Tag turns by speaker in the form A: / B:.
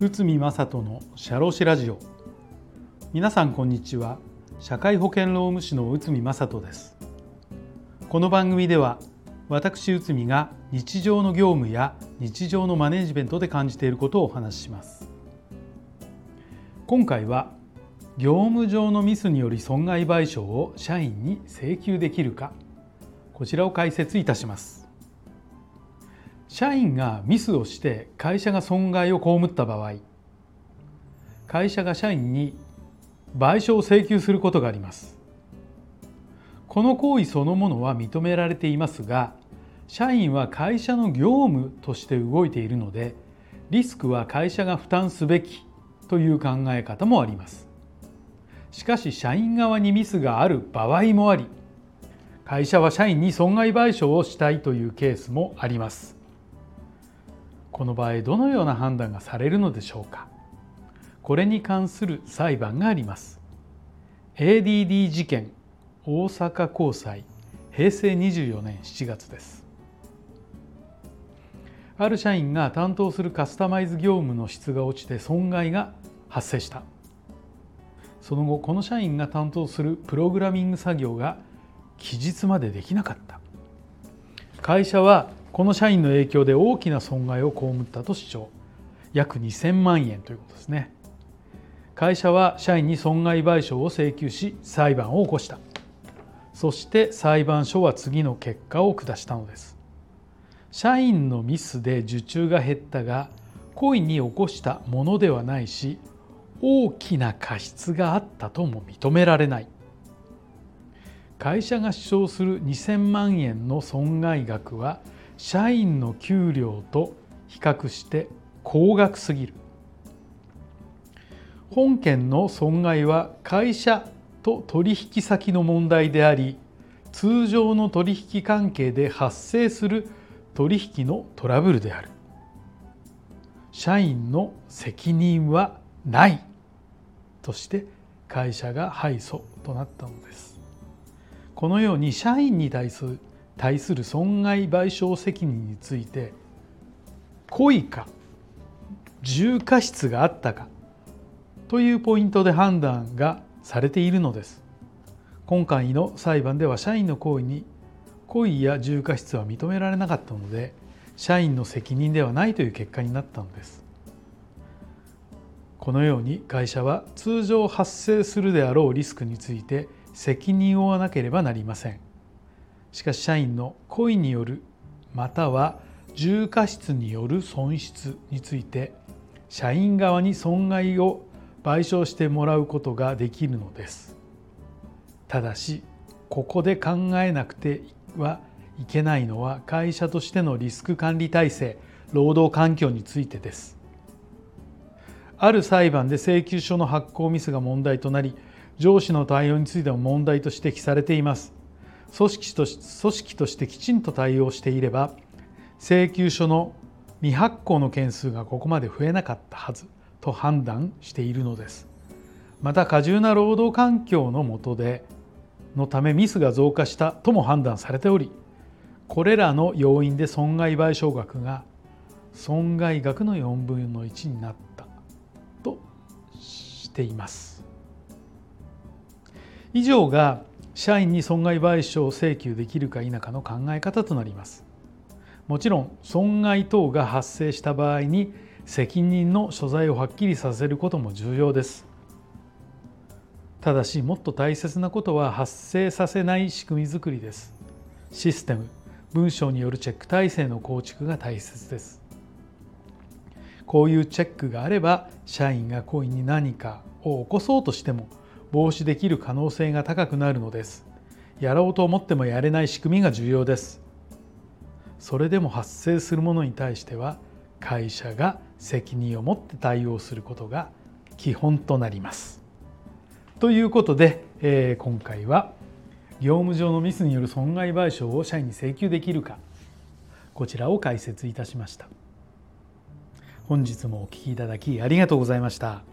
A: 内海正人の社労士ラジオ。皆さんこんにちは。社会保険労務士の内海正人です。この番組では私内海が日常の業務や日常のマネジメントで感じていることをお話しします。今回は業務上のミスにより損害賠償を社員に請求できるかこちらを解説いたします。社員がミスをして会社が損害を被った場合会社が社員に賠償を請求することがあります。この行為そのものは認められていますが社員は会社の業務として動いているのでリスクは会社が負担すべきという考え方もあります。しかし社員側にミスがある場合もあり会社は社員に損害賠償をしたいというケースもあります。この場合どのような判断がされるのでしょうか。これに関する裁判があります。ADD 事件大阪高裁平成24年7月です。ある社員が担当するカスタマイズ業務の質が落ちて損害が発生した。その後この社員が担当するプログラミング作業が期日までできなかった。会社はこの社員の影響で大きな損害を被ったと主張。約2000万円ということですね。会社は社員に損害賠償を請求し裁判を起こした。そして裁判所は次の結果を下したのです。社員のミスで受注が減ったが故意に起こしたものではないし大きな過失があったとも認められない。会社が主張する2000万円の損害額は社員の給料と比較して高額すぎる。本件の損害は会社と取引先の問題であり通常の取引関係で発生する取引のトラブルである。社員の責任はないとして会社が敗訴となったのです。このように社員に対する対する損害賠償責任について故意か重過失があったかというポイントで判断がされているのです。今回の裁判では社員の行為に故意や重過失は認められなかったので社員の責任ではないという結果になったのです。このように会社は通常発生するであろうリスクについて責任を負わなければなりません。しかし社員の故意によるまたは重過失による損失について社員側に損害を賠償してもらうことができるのです。ただしここで考えなくてはいけないのは会社としてのリスク管理体制労働環境についてです。ある裁判で請求書の発行ミスが問題となり上司の対応についても問題と指摘されています。組織とし組織としてきちんと対応していれば請求書の未発行の件数がここまで増えなかったはずと判断しているのです。また過重な労働環境の下でのためミスが増加したとも判断されておりこれらの要因で損害賠償額が損害額の4分の1になったとしています。以上が社員に損害賠償請求できるか否かの考え方となります。もちろん損害等が発生した場合に責任の所在をはっきりさせることも重要です。ただしもっと大切なことは発生させない仕組みづくりです。システム文章によるチェック体制の構築が大切です。こういうチェックがあれば社員が故意に何かを起こそうとしても防止できる可能性が高くなるのですやろうと思ってもやれない仕組みが重要ですそれでも発生するものに対しては会社が責任を持って対応することが基本となりますということで、えー、今回は業務上のミスによる損害賠償を社員に請求できるかこちらを解説いたしました。本日もお聴きいただきありがとうございました。